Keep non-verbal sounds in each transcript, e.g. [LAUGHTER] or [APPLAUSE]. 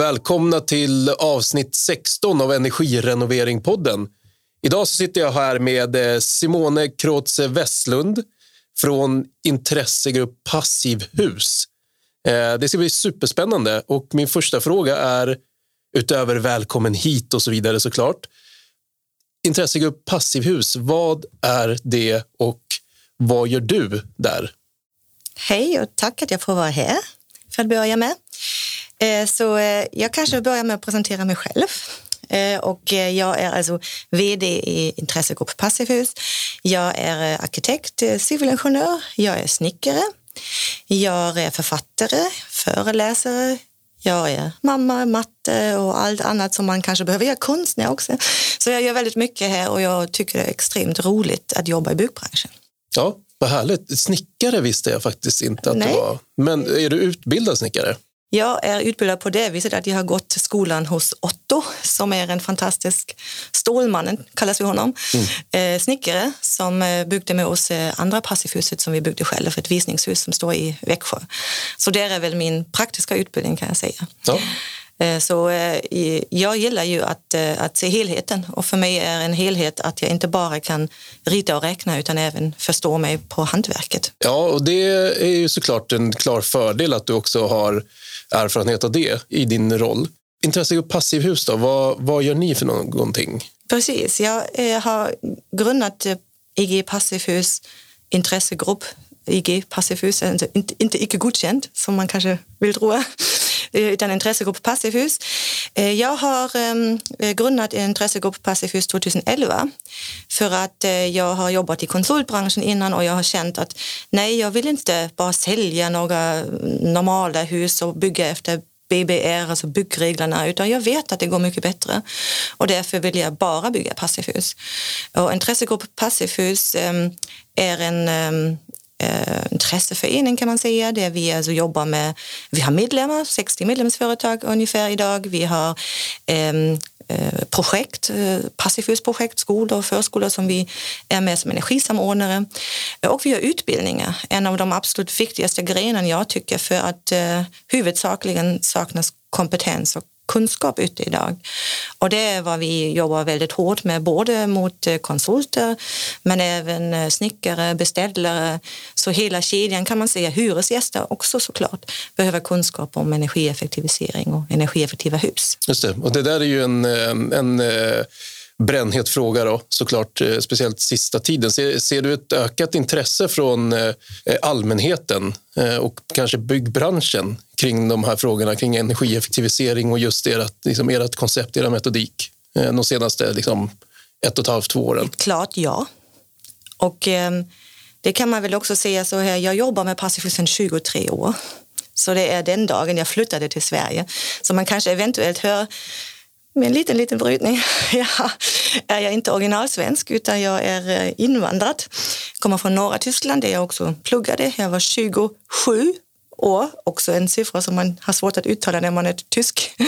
välkomna till avsnitt 16 av Energirenoveringpodden. Idag så sitter jag här med eh, Simone Kråtze Westlund från intressegrupp Passivhus. Eh, det ska bli superspännande och min första fråga är, utöver välkommen hit och så vidare såklart, intressegrupp Passivhus, vad är det och vad gör du där? Hej och tack att jag får vara här för att börja med. Eh, så eh, jag kanske börjar med att presentera mig själv. Eh, och jag är alltså vd i Intressegrupp Passivhus. Jag är arkitekt, civilingenjör, jag är snickare, jag är författare, föreläsare, jag är mamma, matte och allt annat som man kanske behöver. Jag är konstnär också. Så jag gör väldigt mycket här och jag tycker det är extremt roligt att jobba i byggbranschen. Ja, vad härligt. Snickare visste jag faktiskt inte att Nej. du var. Men är du utbildad snickare? Jag är utbildad på det viset att jag har gått skolan hos Otto som är en fantastisk Stålmannen, kallas vi honom, mm. eh, snickare som eh, byggde med oss eh, andra passivhuset som vi byggde själva, ett visningshus som står i Växjö. Så det är väl min praktiska utbildning kan jag säga. Ja. Så jag gillar ju att, att se helheten och för mig är en helhet att jag inte bara kan rita och räkna utan även förstå mig på hantverket. Ja, och det är ju såklart en klar fördel att du också har erfarenhet av det i din roll. Intressegrupp Passivhus, då, vad, vad gör ni för någonting? Precis, jag eh, har grundat eh, IG Passivhus intressegrupp IG Passivhus, also inte, inte icke godkänd som man kanske vill tro, eh, utan intressegrupp Passivhus. Eh, jag har ehm, eh, grundat intressegrupp Passivhus 2011 för att jag har jobbat i konsultbranschen innan och jag har känt att nej, jag vill inte bara sälja några normala hus och bygga efter BBR, alltså byggreglerna, utan jag vet att det går mycket bättre. Och därför vill jag bara bygga passivhus. Och intressegrupp Passivhus ehm, är en ehm, eh, intresseförening kan man säga, där vi alltså jobbar med, vi har medlemmar, 60 medlemsföretag ungefär idag. Vi har ehm, eh, projekt, eh, passivhusprojekt, skolor och förskolor som vi är med som energisamordnare. Och vi har utbildningar, en av de absolut viktigaste grenarna jag tycker för att eh, huvudsakligen saknas kompetens och kunskap ute idag. Och det är vad vi jobbar väldigt hårt med, både mot eh, konsulter men även eh, snickare, beställare. Så hela kedjan kan man säga, hyresgäster också såklart, behöver kunskap om energieffektivisering och energieffektiva hus. Just det, och det där är ju en, eh, en, en brännhet fråga då, såklart, eh, speciellt sista tiden. Ser, ser, du ett ökat intresse från eh, eh, allmänheten och kanske byggbranschen kring de här frågorna kring energieffektivisering och just ert, liksom ert koncept, er metodik de senaste liksom, ett och ett halvt, två åren? Klart ja. Och eh, det kan man väl också säga så här, jag jobbar med passivhus sedan 23 år. Så det är den dagen jag flyttade till Sverige. Så man kanske eventuellt hör med en liten, liten brytning. [LAUGHS] Ja, är jag inte originalsvensk utan jag är eh, invandrad. Kommer från norra Tyskland där jag också pluggade. Jag var 27 år, också en siffra som man har svårt att uttala när man är tysk. [LAUGHS]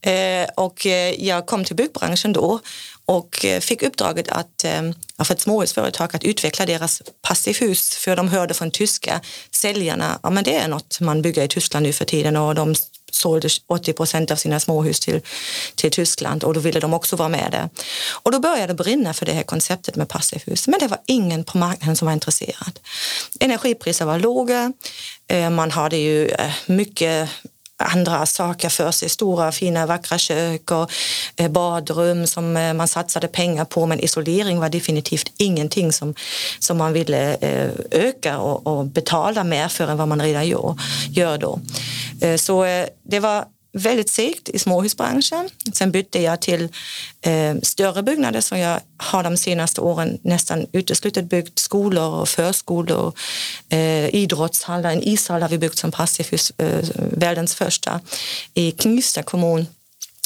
Eh, och eh, jag kom till byggbranschen då och eh, fick uppdraget att, eh, för ett småhusföretag att utveckla deras passivhus för de hörde från tyska säljarna, ja men det är något man bygger i Tyskland nu för tiden och de sålde 80 procent av sina småhus till, till Tyskland och då ville de också vara med där. Och då började det brinna för det här konceptet med passivhus. Men det var ingen på marknaden som var intresserad. Energipriser var låga, eh, man hade ju mycket andra saker för sig, stora fina vackra kök och eh, badrum som eh, man satsade pengar på men isolering var definitivt ingenting som, som man ville eh, öka och, och betala mer för än vad man redan gör, gör då. Så det var väldigt segt i småhusbranschen. Sen bytte jag till eh, större byggnader som jag har de senaste åren nästan uteslutet byggt skolor och förskolor, eh, idrottshallar, en ishall har vi byggt som passivhus, eh, världens första i Knivsta kommun.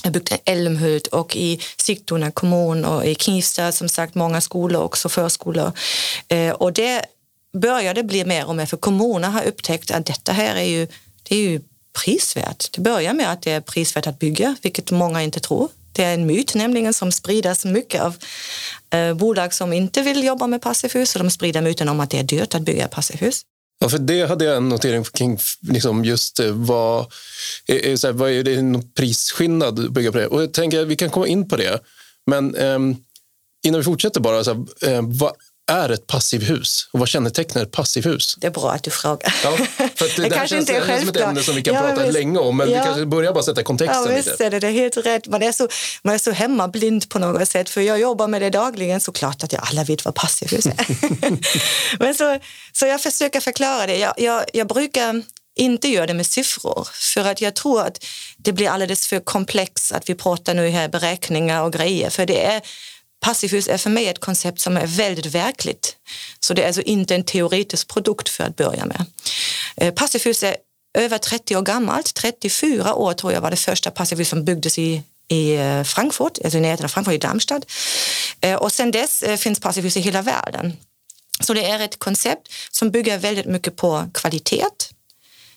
Jag byggde Älmhult och i Sigtuna kommun och i Knivsta som sagt många skolor också förskolor. Eh, och det började bli mer och mer för kommunerna har upptäckt att detta här är ju, det är ju prisvärt. Det börjar med att det är prisvärt att bygga, vilket många inte tror. Det är en myt nämligen som spridas mycket av eh, bolag som inte vill jobba med passivhus och de sprider myten om att det är dyrt att bygga passivhus. Ja, för det hade jag en notering kring liksom just eh, vad, är, så här, vad är det någon prisskillnad att bygga på det? Och jag tänker att vi kan komma in på det. Men eh, innan vi fortsätter bara, så här, eh, vad är ett passivhus och vad kännetecknar ett passivhus? Det är bra att du frågar. Ja, för [LAUGHS] det, det, det kanske inte är som ett ämne som vi kan ja, prata visst, länge om, men ja. vi kanske börjar bara sätta kontexten ja, visst. Är det, det är helt rätt. Man är, så, man är så hemmablind på något sätt, för jag jobbar med det dagligen. Såklart att jag alla vet vad passivhus är. [LAUGHS] men så, så jag försöker förklara det. Jag, jag, jag brukar inte göra det med siffror. För att jag tror att det blir alldeles för komplext att vi pratar nu här beräkningar och grejer. För det är Passivhus är för mig ett koncept som är väldigt verkligt. Så det är alltså inte en teoretisk produkt för att börja med. Eh, passivhus är över 30 år gammalt. 34 år tror jag var det första passivhus som byggdes i, i eh, Frankfurt, alltså i närheten av Frankfurt, i Darmstadt. Eh, och sen dess finns passivhus i hela världen. Så det är ett koncept som bygger väldigt mycket på kvalitet,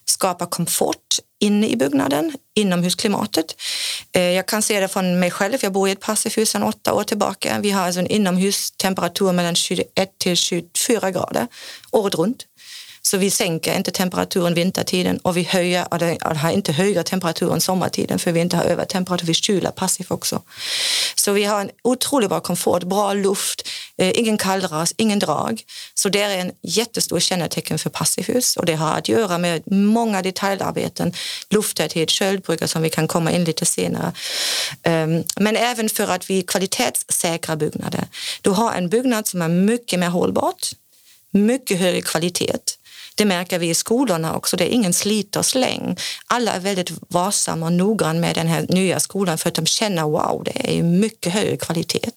skapa komfort inne i byggnaden, inomhusklimatet. Eh, jag kan se det från mig själv. Jag bor i ett passivhus sedan åtta år tillbaka. Vi har alltså en inomhustemperatur mellan 21 till 24 grader året runt. Så vi sänker inte temperaturen vintertiden och vi höjer, och har inte högre temperaturen sommartiden för vi inte har övertemperatur, vi kyler passivt också. Så vi har en otroligt bra komfort, bra luft, eh, ingen kallras, ingen drag. Så det är en jättestor kännetecken för passivhus och det har att göra med många detaljarbeten, lufttäthet, köldbrygga som vi kan komma in lite senare. Um, men även för att vi kvalitetssäkrar byggnader. Du har en byggnad som är mycket mer hållbart, mycket högre kvalitet det märker vi i skolorna också. Det är ingen slit och släng. Alla är väldigt varsamma och noggranna med den här nya skolan för att de känner wow, det är mycket högre kvalitet.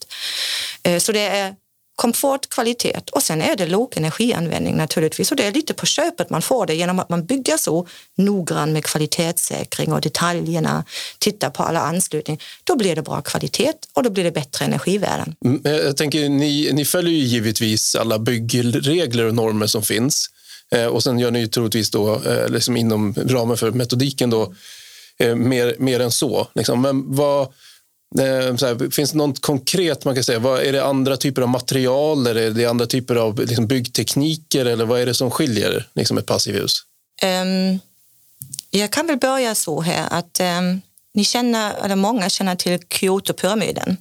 Eh, så det är komfort, kvalitet och sen är det låg energianvändning naturligtvis och det är lite på köpet man får det genom att man bygger så noggrant med kvalitetssäkring och detaljerna, tittar på alla anslutningar. Då blir det bra kvalitet och då blir det bättre energivärden. Mm, eh, jag tänker, ni, ni följer ju givetvis alla byggregler och normer som finns. Eh, och sen gör ni troligtvis då, eh, liksom inom ramen för metodiken då, eh, mer, mer än så. Liksom. Men vad, så här, finns det något konkret man kan säga? Vad, är det andra typer av material? Eller är det andra typer av liksom, byggtekniker? Eller vad är det som skiljer liksom, ett passivhus? Um, ehm, jag kan väl börja så här att um, ni känner, eller många känner till Kyoto-pyramiden.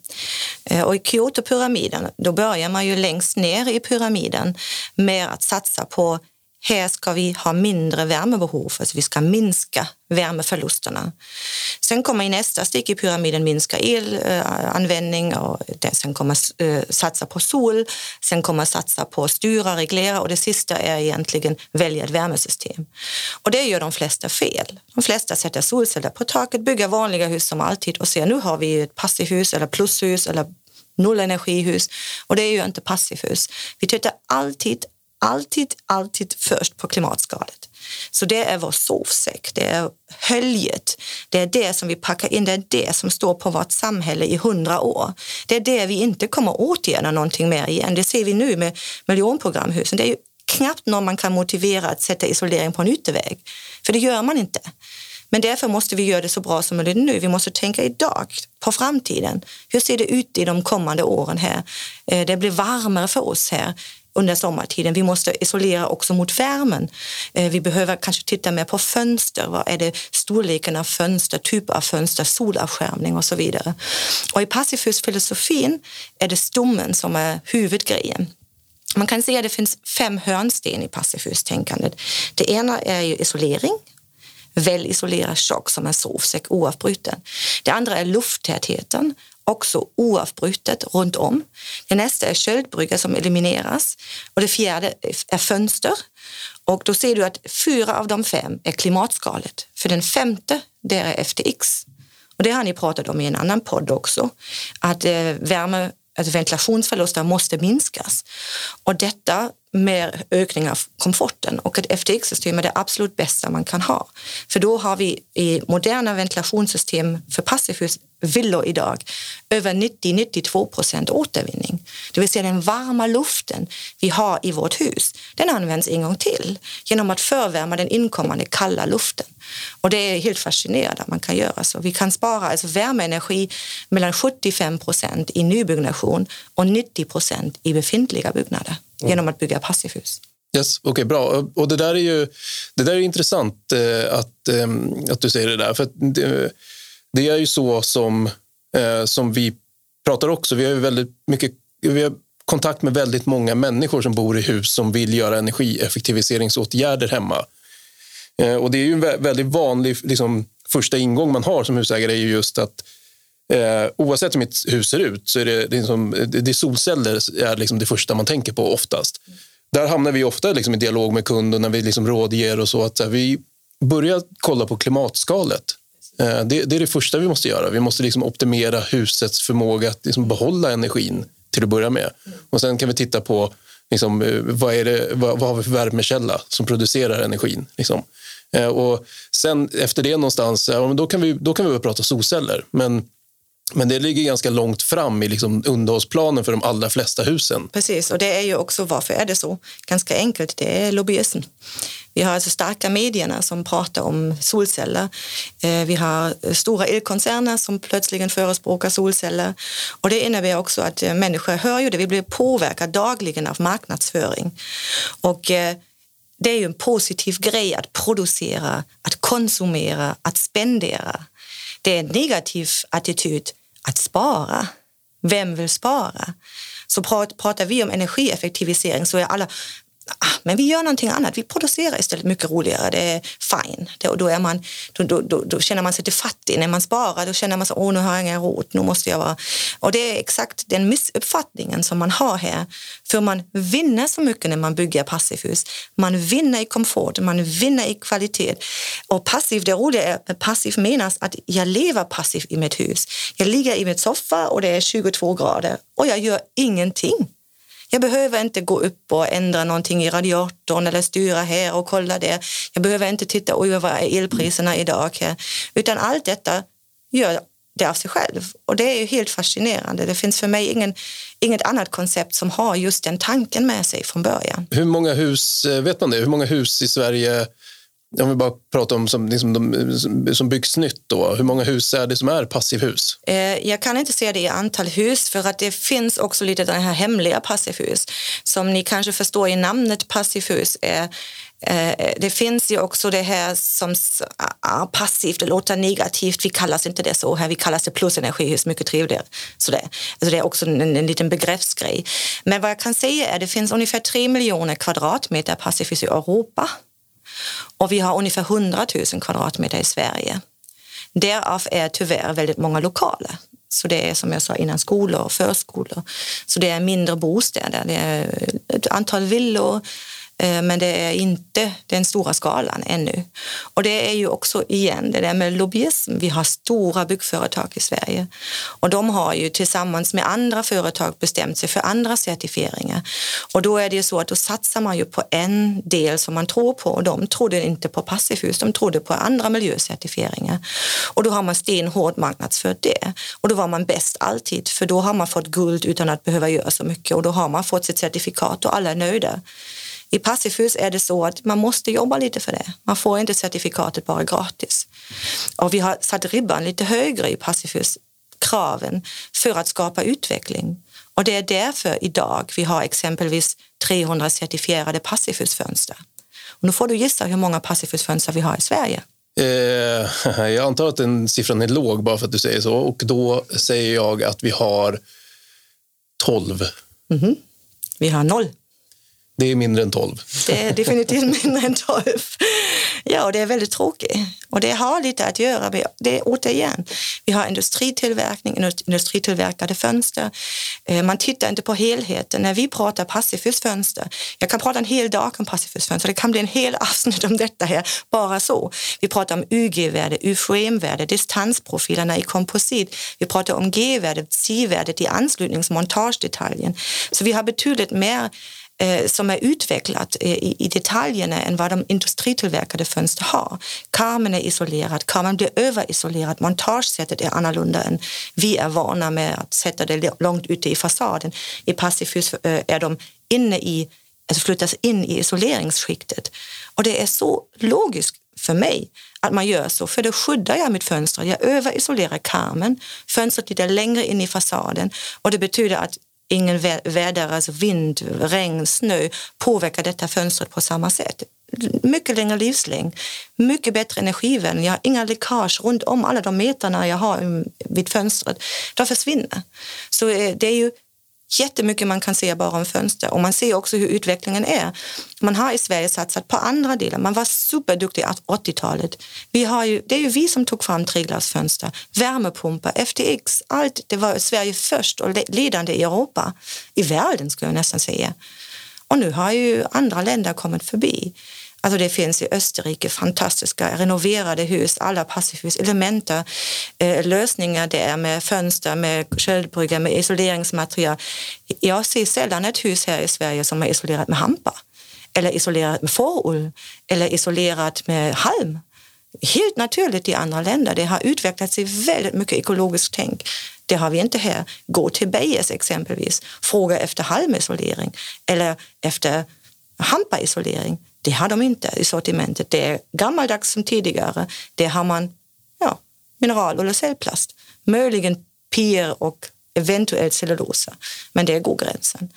Och i Kyoto-pyramiden då börjar man ju längst ner i pyramiden med att satsa på här ska vi ha mindre värmebehov, alltså vi ska minska värmeförlusterna. Sen kommer i nästa steg i pyramiden minska elanvändning och sen kommer øh, satsa på sol, sen kommer satsa på styra, reglera och det sista är egentligen välja ett värmesystem. Och det gör de flesta fel. De flesta sätter solceller på taket, bygger vanliga hus som alltid och ser nu har vi ett passivhus eller plushus eller nollenergihus och det är ju inte passivhus. Vi tittar alltid alltid, alltid först på klimatskalet. Så det är vår sovsäck, det är höljet, det är det som vi packar in, det är det som står på vårt samhälle i hundra år. Det är det vi inte kommer åtgärda någonting mer igen. Det ser vi nu med miljonprogramhusen. Det är ju knappt någon man kan motivera att sätta isolering på en ytterväg, för det gör man inte. Men därför måste vi göra det så bra som möjligt nu. Vi måste tänka idag på framtiden. Hur ser det ut i de kommande åren här? Eh, det blir varmare för oss här under sommartiden. Vi måste isolera också mot värmen. Eh, vi behöver kanske titta mer på fönster. Vad är det storleken av fönster, typ av fönster, solavskärmning och så vidare. Och i passivhusfilosofin är det stommen som är huvudgrejen. Man kan säga att det finns fem hörnsten i passivhustänkandet. Det ena är ju isolering, Välisolerad, tjock som en sovsäck oavbruten. Det andra är lufttätheten också oavbrutet runt om. Det nästa är köldbrygga som elimineras och det fjärde är fönster. Och då ser du att fyra av de fem är klimatskalet. För den femte, där är FTX. Och det har ni pratat om i en annan podd också, att eh, värme, att ventilationsförluster måste minskas. Och detta med ökning av komforten och ett FTX-system är det absolut bästa man kan ha. För då har vi i moderna ventilationssystem för passivhus villor idag över 90-92 procent återvinning. Det vill säga den varma luften vi har i vårt hus, den används en gång till genom att förvärma den inkommande kalla luften. Och det är helt fascinerande att man kan göra så. Vi kan spara alltså värmeenergi mellan 75 procent i nybyggnation och 90 procent i befintliga byggnader genom att bygga passivhus. Yes, Okej, okay, bra. Och det där är ju det där är intressant eh, att, eh, att du säger det där. För det, det, är ju så som, eh, som vi pratar också. Vi har ju väldigt mycket vi har kontakt med väldigt många människor som bor i hus som vill göra energieffektiviseringsåtgärder hemma. Eh, och det är ju en väldigt vanlig liksom, första ingång man har som husägare är ju just att eh, oavsett hur mitt hus ser ut så är det, det, är, som, det är solceller är liksom det första man tänker på oftast. Där hamnar vi ofta liksom i dialog med kunden när vi liksom rådger och så. att så här, Vi börjar kolla på klimatskalet. Eh, det, det, är det första vi måste göra. Vi måste liksom optimera husets förmåga att liksom behålla energin till att börja med. Och Sen kan vi titta på liksom, eh, vad, är det, vad, vad har vi för värmekälla som producerar energin. Liksom. Eh, och sen efter det någonstans, ja, då, kan vi, då kan vi börja prata solceller. Men men det ligger ganska långt fram i liksom underhållsplanen för de allra flesta husen. Precis, och det är ju också varför är det så? Ganska enkelt, det är lobbyism. Vi har alltså starka medierna som pratar om solceller. Eh, vi har stora elkoncerner som plötsligen förespråkar solceller. Och det innebär också att eh, människor hör ju det, vi blir påverkade dagligen av marknadsföring. Och eh, det är ju en positiv grej att producera, att konsumera, att spendera. Det är en negativ attityd att spara. Vem vill spara? Så pratar vi om energieffektivisering så är alla Ah, men vi gör någonting annat. Vi producerar istället mycket roligare. Det är fine. Då, då, är man, då, då, då, känner man sig lite fattig. När man sparar då känner man sig åh nu har jag ingen råd. Nu måste jag vara... Och det är exakt den missuppfattningen som man har här. För man vinner så mycket när man bygger passivhus. Man vinner i komfort, man vinner i kvalitet. Och passiv, det roliga är passiv menas att jag lever passivt i mitt hus. Jag ligger i mitt soffa och det är 22 grader och jag gör ingenting. Jag behöver inte gå upp och ändra någonting i radiatorn eller styra här och kolla det. Jag behöver inte titta, oj vad är elpriserna idag här? Utan allt detta gör det av sig själv. Och det är ju helt fascinerande. Det finns för mig ingen, inget annat koncept som har just den tanken med sig från början. Hur många hus, eh, vet man det? Hur många hus i Sverige om vi bara pratar om som, liksom de, som byggs nytt, då, hur många hus är det som är passivhus? Eh, jag kan inte säga det i antal hus för att det finns också lite den här hemliga passivhus. Som ni kanske förstår i namnet passivhus är eh, det finns ju också det här som är passivt, det låter negativt. Vi kallas inte det så här, vi kallas det plusenergihus, mycket trevligare. Så det, alltså det är också en, en liten begreppsgrej. Men vad jag kan säga är att det finns ungefär tre miljoner kvadratmeter passivhus i Europa. Och vi har ungefär 100 000 kvadratmeter i Sverige. Därav är tyvärr väldigt många lokaler. Så det är som jag sa innan skolor och förskolor. Så det är mindre bostäder. Det är ett antal villor, Eh, men det är inte den stora skalan ännu. Och det är ju också igen det där med lobbyism. Vi har stora byggföretag i Sverige och de har ju tillsammans med andra företag bestämt sig för andra certifieringar. Och då är det ju så att då satsar man ju på en del som man tror på och de trodde inte på passivhus, de trodde på andra miljöcertifieringar. Och då har man stenhårt marknadsfört det. Och då var man bäst alltid, för då har man fått guld utan att behöva göra så mycket och då har man fått sitt certifikat och alla är nöjda. I passivhus är det så att man måste jobba lite för det. Man får inte certifikatet bara gratis. Och vi har satt ribban lite högre i passivhus, kraven, för att skapa utveckling. Och det är därför idag vi har exempelvis 300 certifierade passivhusfönster. Och nu får du gissa hur många passivhusfönster vi har i Sverige. Eh, [LAUGHS] jag antar att den siffran är låg bara för att du säger så. Och då säger jag att vi har 12. Mm -hmm. Vi har noll. Det är mindre än 12. Det är definitivt [LAUGHS] mindre än 12. Ja, och det är väldigt tråkigt. Och det har lite att göra med, det är återigen, vi har industritillverkning, industritillverkade fönster. Eh, man tittar inte på helheten. När vi pratar passivhusfönster, jag kan prata en hel dag om passivhusfönster, det kan bli en hel avsnitt om detta här, bara så. Vi pratar om UG-värde, UFM-värde, distansprofilerna i komposit. Vi pratar om G-värdet, C-värdet i anslutningsmontagedetaljen. Så vi har betydligt mer Eh, som är utvecklat eh, i, i detaljerna än vad de industritillverkade fönster har. Karmen är isolerad, karmen blir överisolerad, montagesättet är annorlunda än vi är vana med att sätta det långt ute i fasaden. I passivhus eh, är de inne i, alltså flyttas in i isoleringsskiktet. Och det är så logiskt för mig att man gör så, för då skyddar jag mitt fönster. Jag överisolerar karmen, fönstret lite längre in i fasaden och det betyder att ingen väder, alltså vind, regn, snö påverkar detta fönstret på samma sätt. Mycket längre livslängd, mycket bättre energivärden. Jag har inga läckage runt om alla de meterna jag har vid fönstret. De försvinner. Så eh, det är ju jättemycket man kan se bara om fönster och man ser också hur utvecklingen är. Man har i Sverige satsat på andra delar. Man var superduktig 80-talet. Vi har ju, det är ju vi som tog fram treglasfönster, värmepumpar, FTX, allt. Det var Sverige först och ledande i Europa, i världen skulle jag nästan säga. Och nu har ju andra länder kommit förbi. Alltså det finns i Österrike fantastiska renoverade hus, alla passivhuselementer, eh, lösningar där med fönster, med köldbrygga, med isoleringsmaterial. Jag ser sällan ett hus här i Sverige som är isolerat med hampa eller isolerat med fårull eller isolerat med halm. Helt naturligt i andra länder. Det har utvecklat sig väldigt mycket ekologiskt tänk. Det har vi inte här. Gå till Beijes exempelvis, fråga efter halmisolering eller efter hampaisolering. Det har de inte i sortimentet. Det är gammaldags som tidigare. Det har man ja, mineral eller cellplast. Möjligen PIR och eventuellt cellulosa. Men det går gränsen.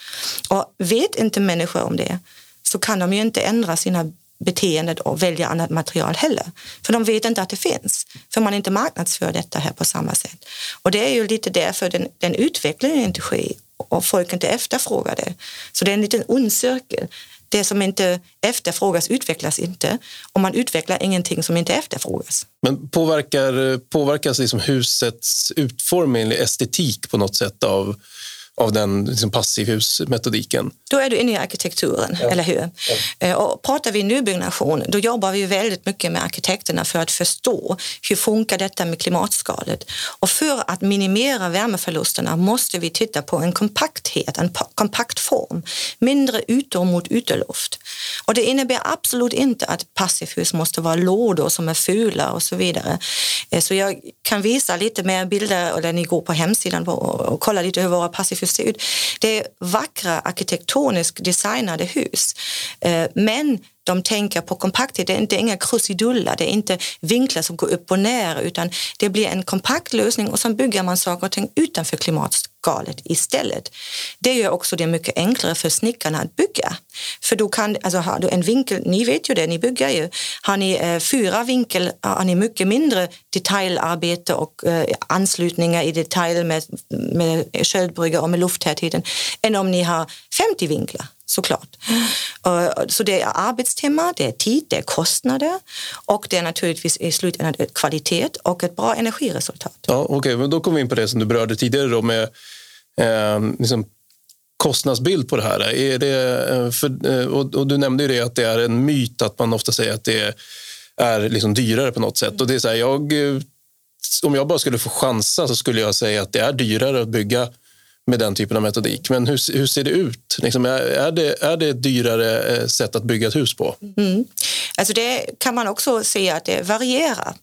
Och vet inte människor om det så kan de ju inte ändra sina beteenden och välja annat material heller. För de vet inte att det finns, för man inte marknadsför detta här på samma sätt. Och det är ju lite därför den, den utvecklingen inte sker och folk inte efterfrågar det. Så det är en liten ond cirkel det som inte efterfrågas utvecklas inte och man utvecklar ingenting som inte efterfrågas. Men påverkar, påverkas liksom husets utformning eller estetik på något sätt av av den liksom passivhusmetodiken. Då är du inne i arkitekturen, ja. eller hur? Ja. Eh, och pratar vi nybyggnation, då jobbar vi väldigt mycket med arkitekterna för att förstå hur funkar detta med klimatskalet. Och för att minimera värmeförlusterna måste vi titta på en kompakthet, en kompakt form, mindre ytor mot ytterluft. Och det innebär absolut inte att passivhus måste vara lådor som är fula och så vidare. Eh, så jag kan visa lite mer bilder, eller ni går på hemsidan och kollar lite hur våra passivhus se ut. Det är vackra arkitektoniskt designade hus. Eh, men de tänker på kompakthet. Det är inte inga krusiduller, det är inte vinklar som går upp och ner utan det blir en kompakt lösning och sen bygger man saker och ting utanför galet istället. Det gör också det mycket enklare för snickarna att bygga. För då kan, alltså har du en vinkel, ni vet ju det, ni bygger ju. Har ni eh, fyra vinkel har ni mycket mindre detaljarbete och eh, anslutningar i detalj med, med köldbrygga och med lufttätheten än om ni har 50 vinklar såklart. Eh, så det är arbetstimmar, det är tid, det är kostnader och det är naturligtvis i slutändan kvalitet och ett bra energiresultat. Ja, Okej, okay. men då kommer vi in på det som du berörde tidigare då med eh, liksom kostnadsbild på det här. Är det, eh, för, eh, och, du nämnde ju det att det är en myt att man ofta säger att det är liksom dyrare på något sätt. Och det är så här, jag, om jag bara skulle få chansa så skulle jag säga att det är dyrare att bygga med den typen av metodik. Men hur, hur ser det ut? Liksom, är, det, är det ett dyrare eh, sätt att bygga ett hus på? Mm. Alltså det kan man också se att det varierar.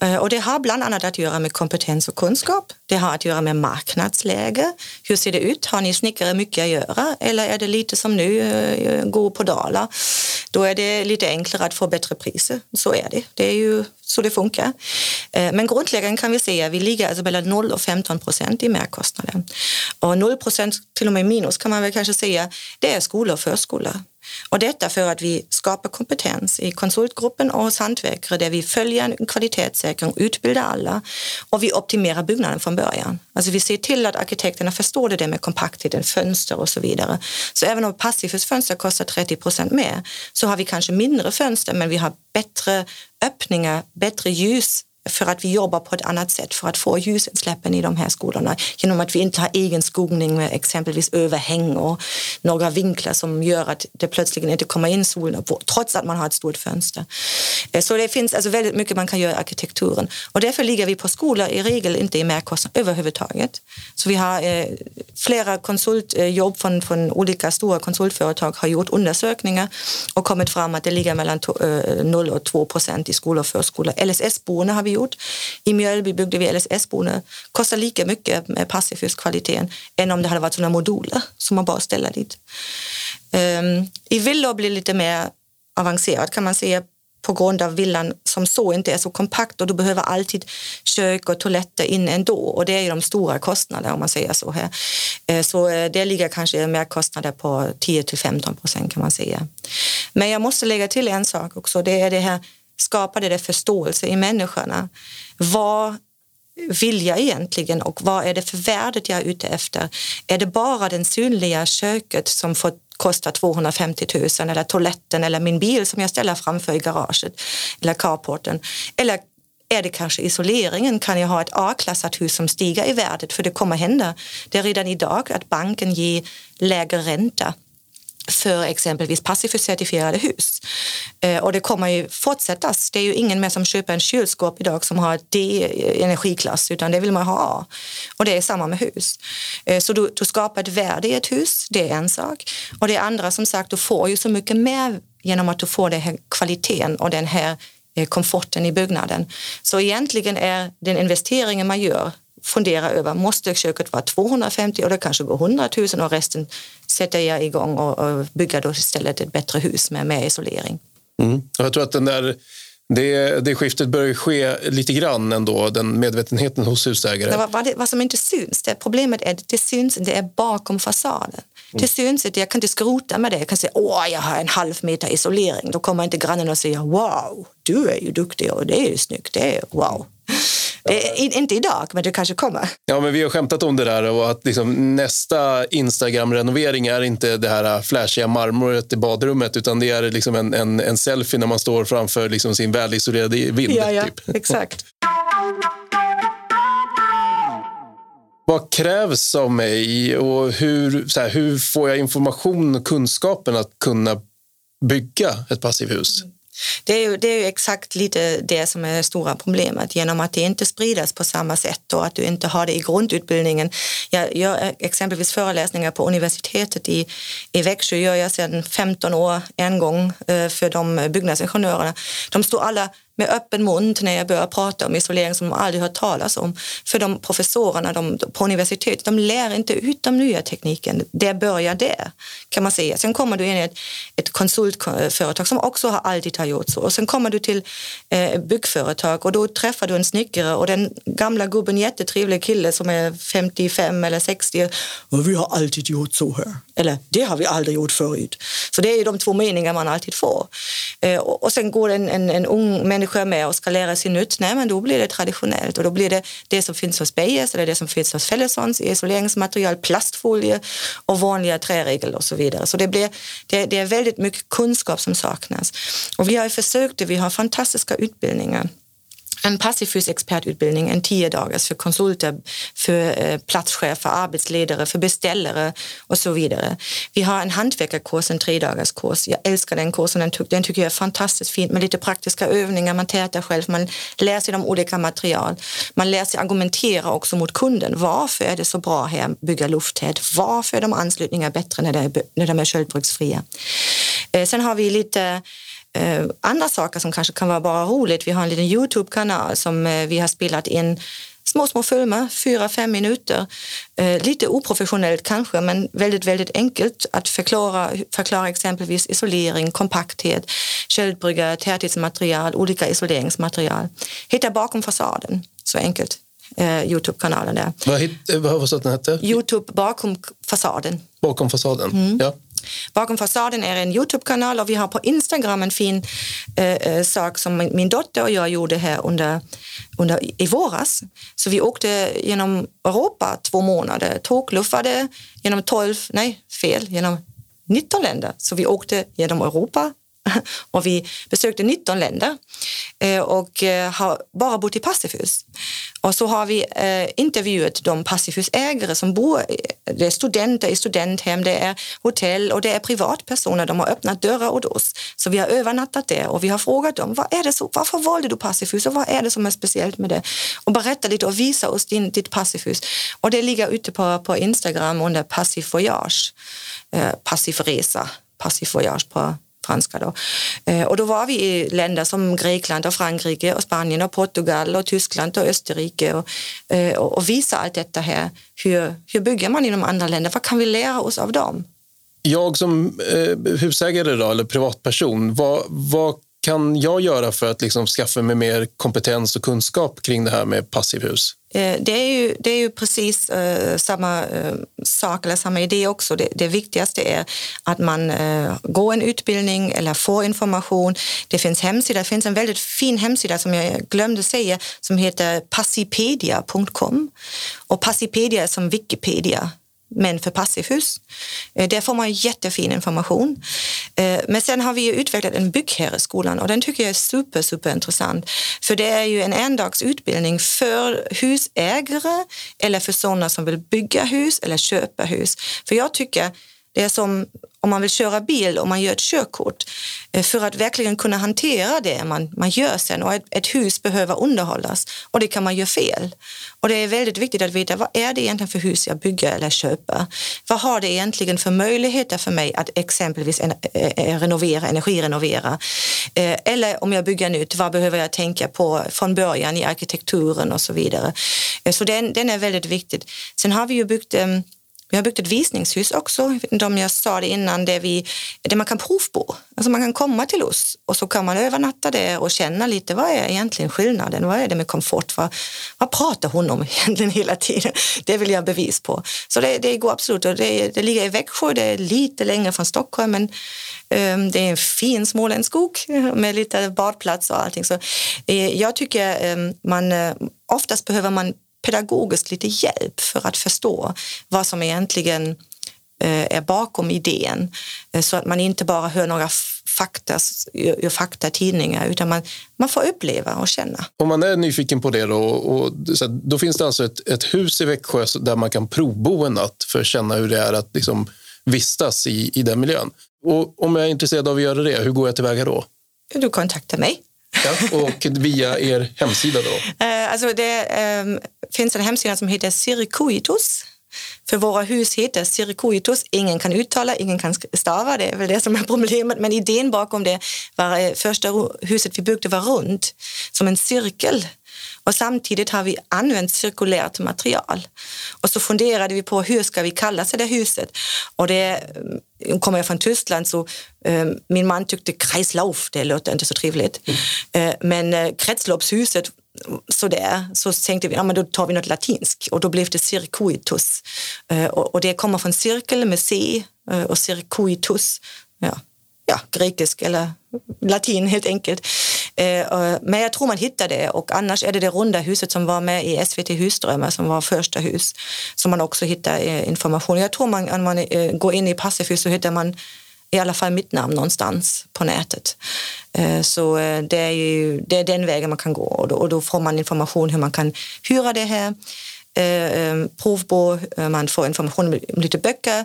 Eh, och det har bland annat att göra med kompetens och kunskap. Det har att göra med marknadsläge. Hur ser det ut? Har ni snickare mycket att göra eller är det lite som nu, eh, gå på dalar? Då är det lite enklare att få bättre priser. Så är det. Det är ju så det funkar. Eh, men grundläggande kan vi säga att vi ligger alltså mellan 0 och 15 procent i merkostnader. Och 0 procent, till och med minus kan man väl kanske säga, det är skolor och förskolor. Och detta för att vi skapar kompetens i konsultgruppen och hos hantverkare där vi följer en kvalitetssäkring, utbildar alla och vi optimerar byggnaden från början. Alltså vi ser till att arkitekterna förstår det där med kompaktheten, fönster och så vidare. Så även om passivhusfönster kostar 30 procent mer så har vi kanske mindre fönster men vi har bättre öppningar, bättre ljus för att vi jobbar på ett annat sätt för att få ljusutsläppen i de här skolorna genom att vi inte har egen skogning med exempelvis överhäng och några vinklar som gör att det plötsligt inte kommer in solen trots att man har ett stort fönster. Eh, så det finns alltså väldigt mycket man kan göra i arkitekturen och därför ligger vi på skolor i regel inte i merkostnad överhuvudtaget. Så vi har eh, flera konsultjobb eh, från, från olika stora konsultföretag har gjort undersökningar och kommit fram att det ligger mellan 0 eh, och 2 procent i skolor och förskolor. LSS-boende har vi gjort. I Mjölby byggde vi LSS-boende. Kostar lika mycket med passivhuskvaliteten än om det hade varit sådana moduler som man bara ställer dit. Um, I villor blir det lite mer avancerat kan man säga. på grund av villan som så inte är så kompakt och du behöver alltid kök och toaletter in ändå och det är ju de stora kostnaderna om man säger så här. Ehm, så eh, det ligger kanske merkostnader på 10 till 15 procent kan man säga. Men jag måste lägga till en sak också, det är det här skapade det förståelse i människorna. Vad vill jag egentligen och vad är det för värdet jag är ute efter? Är det bara den synliga köket som får kosta 250 000 eller toaletten eller min bil som jag ställer framför i garaget eller carporten? Eller är det kanske isoleringen? Kan jag ha ett A-klassat hus som stiger i värdet? För det kommer hända. Det är redan idag att banken ger lägre ränta för exempelvis passivhuscertifierade hus. Eh, och det kommer ju fortsättas. Det är ju ingen mer som köper en kylskåp idag som har D-energiklass utan det vill man ha A. Och det är samma med hus. Eh, så du, du skapar ett värde i ett hus, det är en sak. Och det andra som sagt, du får ju så mycket mer genom att du får den här kvaliteten och den här eh, komforten i byggnaden. Så egentligen är den investeringen man gör fundera över, måste köket vara 250 eller kanske gå 100 000 och resten sätter jag igång och, och bygger då istället ett bättre hus med mer isolering. Mm. Jag tror att den där det, det skiftet börjar ske lite grann ändå, den medvetenheten hos husägare. Vad, vad, vad, som inte syns, det problemet är att det syns det är bakom fasaden. Det syns inte, jag kan inte skrota med det. Jag kan säga åh, jag har en halv meter isolering. Då kommer inte grannen och säger wow, du är ju duktig och det är ju snyggt. Det är wow. Eh, inte idag, men det kanske kommer. Ja, men vi har skämtat om det där och att liksom nästa Instagram-renovering är inte det här flashiga marmoret i badrummet utan det är liksom en, en, en selfie när man står framför liksom sin välisolerade vind. Ja, ja typ. exakt. Vad krävs av mig och hur, så här, hur får jag information och kunskapen att kunna bygga ett passivhus? Mm. Det är, ju, det är ju exakt lite det som är det stora problemet genom att det inte spridas på samma sätt och att du inte har det i grundutbildningen. Jag gör exempelvis föreläsningar på universitetet i, i Växjö gör jag sedan 15 år en gång eh, för de byggnadsingenjörerna. De står alla med öppen mun när jag börjar prata om isolering som de aldrig hört talas om. För de professorerna de, på universitetet, de lär inte ut de nya tekniken. Det börjar där, kan man säga. Sen kommer du in i ett, ett konsultföretag som också har alltid har gjort så. Och sen kommer du till eh, byggföretag och då träffar du en snickare och den gamla gubben, jättetrevlig kille som är 55 eller 60. Och vi har alltid gjort så här. Eller det har vi aldrig gjort förut. Så det är ju de två meningar man alltid får. Eh, och, och sen går en, en, en ung människa med och ska lära sig nytt, nej men då blir det traditionellt och då blir det det som finns hos Beijers eller det som finns hos Fellesons isoleringsmaterial, plastfolie och vanliga träregler och så vidare. Så det, blir, det, det är väldigt mycket kunskap som saknas. Och vi har försökt det, vi har fantastiska utbildningar en passivhusexpertutbildning, en tio dagars för konsulter, för eh, platschefer, arbetsledare, för beställare och så vidare. Vi har en hantverkarkurs, en tre dagars kurs. Jag älskar den kursen, den, den tycker jag är fantastiskt fin med lite praktiska övningar, man tätar själv, man lär sig de olika material. Man lär sig argumentera också mot kunden. Varför är det så bra här att bygga lufttät? Varför är de anslutningar bättre när, är, när de är köldbruksfria? Eh, sen har vi lite eh, andra saker som kanske kan vara bara roligt. Vi har en liten Youtube-kanal som eh, vi har spelat in små, små filmer, fyra, fem minuter. Eh, lite oprofessionellt kanske, men väldigt, väldigt enkelt att förklara, förklara exempelvis isolering, kompakthet, köldbrygga, täthetsmaterial, olika isoleringsmaterial. Hitta bakom fasaden, så enkelt. Eh, Youtube-kanalen där. Vad, hit, vad var den hette? Youtube bakom fasaden. Bakom fasaden, mm. ja. Bakom fasaden är en Youtube-kanal och vi har på Instagram en fin eh, eh sak som min dotter och jag gjorde här under, under, i våras. Så vi åkte genom Europa två månader, tågluffade genom 12, nej fel, genom 19 länder. Så vi åkte genom Europa [LAUGHS] och vi besökte 19 länder eh, och eh, har bara bott i passivhus. Och så har vi eh, intervjuat de passivhusägare som bor, det är studenter i studenthem, det är hotell och det är privatpersoner. De har öppnat dörrar åt oss. Så vi har övernattat där och vi har frågat dem, vad är det så, varför valde du passivhus och vad är det som är speciellt med det? Och berätta lite och visa oss din, ditt passivhus. Och det ligger ute på, på Instagram under Passiv Voyage, passiv resa, passiv voyage på franska. Då. Eh, och då var vi i länder som Grekland och Frankrike och Spanien och Portugal och Tyskland och Österrike och, eh, och, och visa allt detta här. Hur, hur bygger man i de andra länderna? Vad kan vi lära oss av dem? Jag som eh, husägare då, eller privatperson, vad, vad kan jag göra för att liksom skaffa mig mer kompetens och kunskap kring det här med passivhus? Eh, det är ju, det är ju precis eh, samma eh, sak eller samma idé också. Det, det viktigaste är att man går en utbildning eller får information. Det finns hemsida. Det finns en väldigt fin hemsida som jag glömde säga som heter passipedia.com. Och Passipedia är som Wikipedia men för passivhus. Eh, där får man jättefin information. Eh, men sen har vi utvecklat en byggherreskolan och den tycker jag är super, super intressant. För det är ju en endagsutbildning för husägare eller för sådana som vill bygga hus eller köpa hus. För jag tycker det är som om man vill köra bil och man gör ett körkort eh, för att verkligen kunna hantera det man, man gör sen. Och ett, ett, hus behöver underhållas och det kan man göra fel. Och det är väldigt viktigt att veta vad är det egentligen för hus jag bygger eller köper? Vad har det egentligen för möjligheter för mig att exempelvis en, eh, eh renovera, energirenovera? Eh, eller om jag bygger nytt, vad behöver jag tänka på från början i arkitekturen och så vidare? Eh, så den, den är väldigt viktig. Sen har vi ju byggt ehm, vi har byggt ett visningshus också, jag vet inte om jag sa det innan, där, vi, där man kan provbo. Alltså man kan komma till oss och så kan man övernatta där och känna lite vad är egentligen skillnaden? Vad är det med komfort? Vad, vad pratar hon om [LAUGHS] egentligen hela tiden? Det vill jag ha bevis på. Så det, det går absolut. Och det, det ligger i Växjö, det är lite längre från Stockholm men um, det är en fin småländsk skog med lite badplats och allting. Så uh, jag tycker um, man, uh, oftast behöver man pedagogiskt lite hjälp för att förstå vad som egentligen eh, är bakom idén eh, så att man inte bara hör några fakta, fakta tidningar utan man, man får uppleva och känna. Om man är nyfiken på det då, och, så då finns det alltså ett, ett hus i Växjö där man kan provbo en natt för att känna hur det är att liksom vistas i, i den miljön. Och om jag är intresserad av att göra det, hur går jag tillväga då? Du kontaktar mig. Ja, och via er hemsida då? Eh, alltså det um, finns en hemsida som heter Circuitus. För våra hus heter Circuitus. Ingen kan uttala, ingen kan stava. Det är väl det som är problemet. Men idén bakom det var eh, första huset vi byggde var runt, som en cirkel. Och samtidigt har vi använt cirkulärt material. Och så funderade vi på hur ska vi kalla sig det huset? Och det ehm, kommer jag från Tyskland så äh, min man tyckte kreislauf, det låter inte så trevligt. Mm. Äh, men äh, kretsloppshuset sådär, så tänkte vi ja, men då tar vi något latinskt och då blev det circuitus. Och, och det kommer från cirkel med C och circuitus. Ja, ja, grekisk eller latin helt enkelt. Eh, men jag tror man hittar det och annars är det det runda huset som var med i SVT Husdrömmar som var första hus som man också hittar eh, information. Jag tror man, om man eh, går in i Passivhus så hittar man i alla fall mitt namn någonstans på nätet. Så det är, ju, det är den vägen man kan gå och då, och då får man information hur man kan hyra det här Øh, øh, eh, provbo, øh, man får information om lite böcker.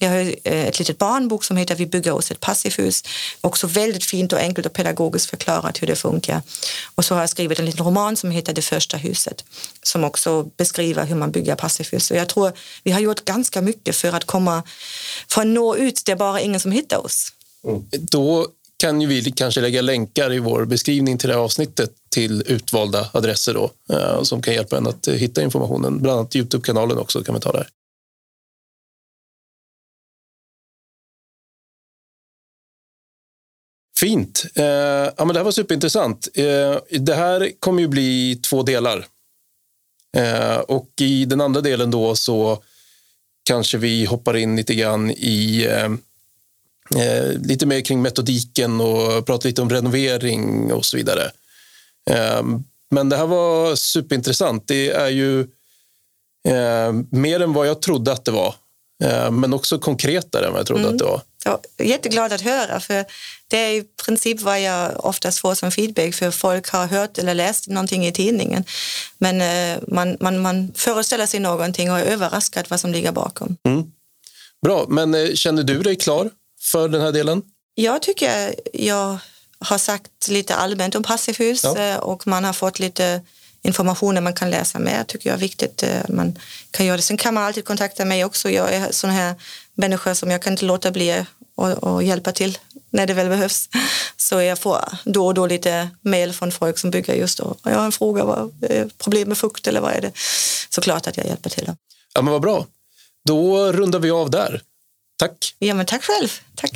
Jag har ett litet barnbok som heter Vi bygger oss ett passivhus. Också väldigt fint och enkelt och pedagogiskt förklarat hur det funkar. Och så har jag skrivit en liten roman som heter Det första huset som också beskriver hur man bygger passivhus. Så jag tror vi har gjort ganska mycket för att komma, för att nå ut det är bara ingen som hittar oss. Mm. Då kan ju vi kanske lägga länkar i vår beskrivning till det här avsnittet till utvalda adresser då, eh, som kan hjälpa en att eh, hitta informationen. Bland annat Youtube-kanalen också kan vi ta där. Fint. Eh, ja, men det här var superintressant. Eh, det här kommer ju bli två delar. Eh, och i den andra delen då så kanske vi hoppar in lite grann i eh, eh, lite mer kring metodiken och prata lite om renovering och så vidare. Eh, men det här var superintressant. Det är ju eh, mer än vad jag trodde att det var, eh, men också konkretare än vad jag trodde mm. att det var. Ja, jätteglad att höra, för det är i princip vad jag oftast får som feedback, för folk har hört eller läst någonting i tidningen. Men eh, man, man, man föreställer sig någonting och är överraskad vad som ligger bakom. Mm. Bra, men eh, känner du dig klar för den här delen? Jag tycker jag har sagt lite allmänt om passivhus ja. Eh, och man har fått lite information man kan läsa med. tycker jag är viktigt. Eh, man kan göra det. Sen kan man alltid kontakta mig också. Jag är sån här människa som jag kan inte låta bli att hjälpa till när det väl behövs. [LAUGHS] Så jag får då och då lite mail från folk som bygger just då. Jag har en fråga, vad är problem med fukt eller vad är det? Såklart att jag hjälper till. Ja, men vad bra. Då rundar vi av där. Tack. Ja, men tack själv. Tack.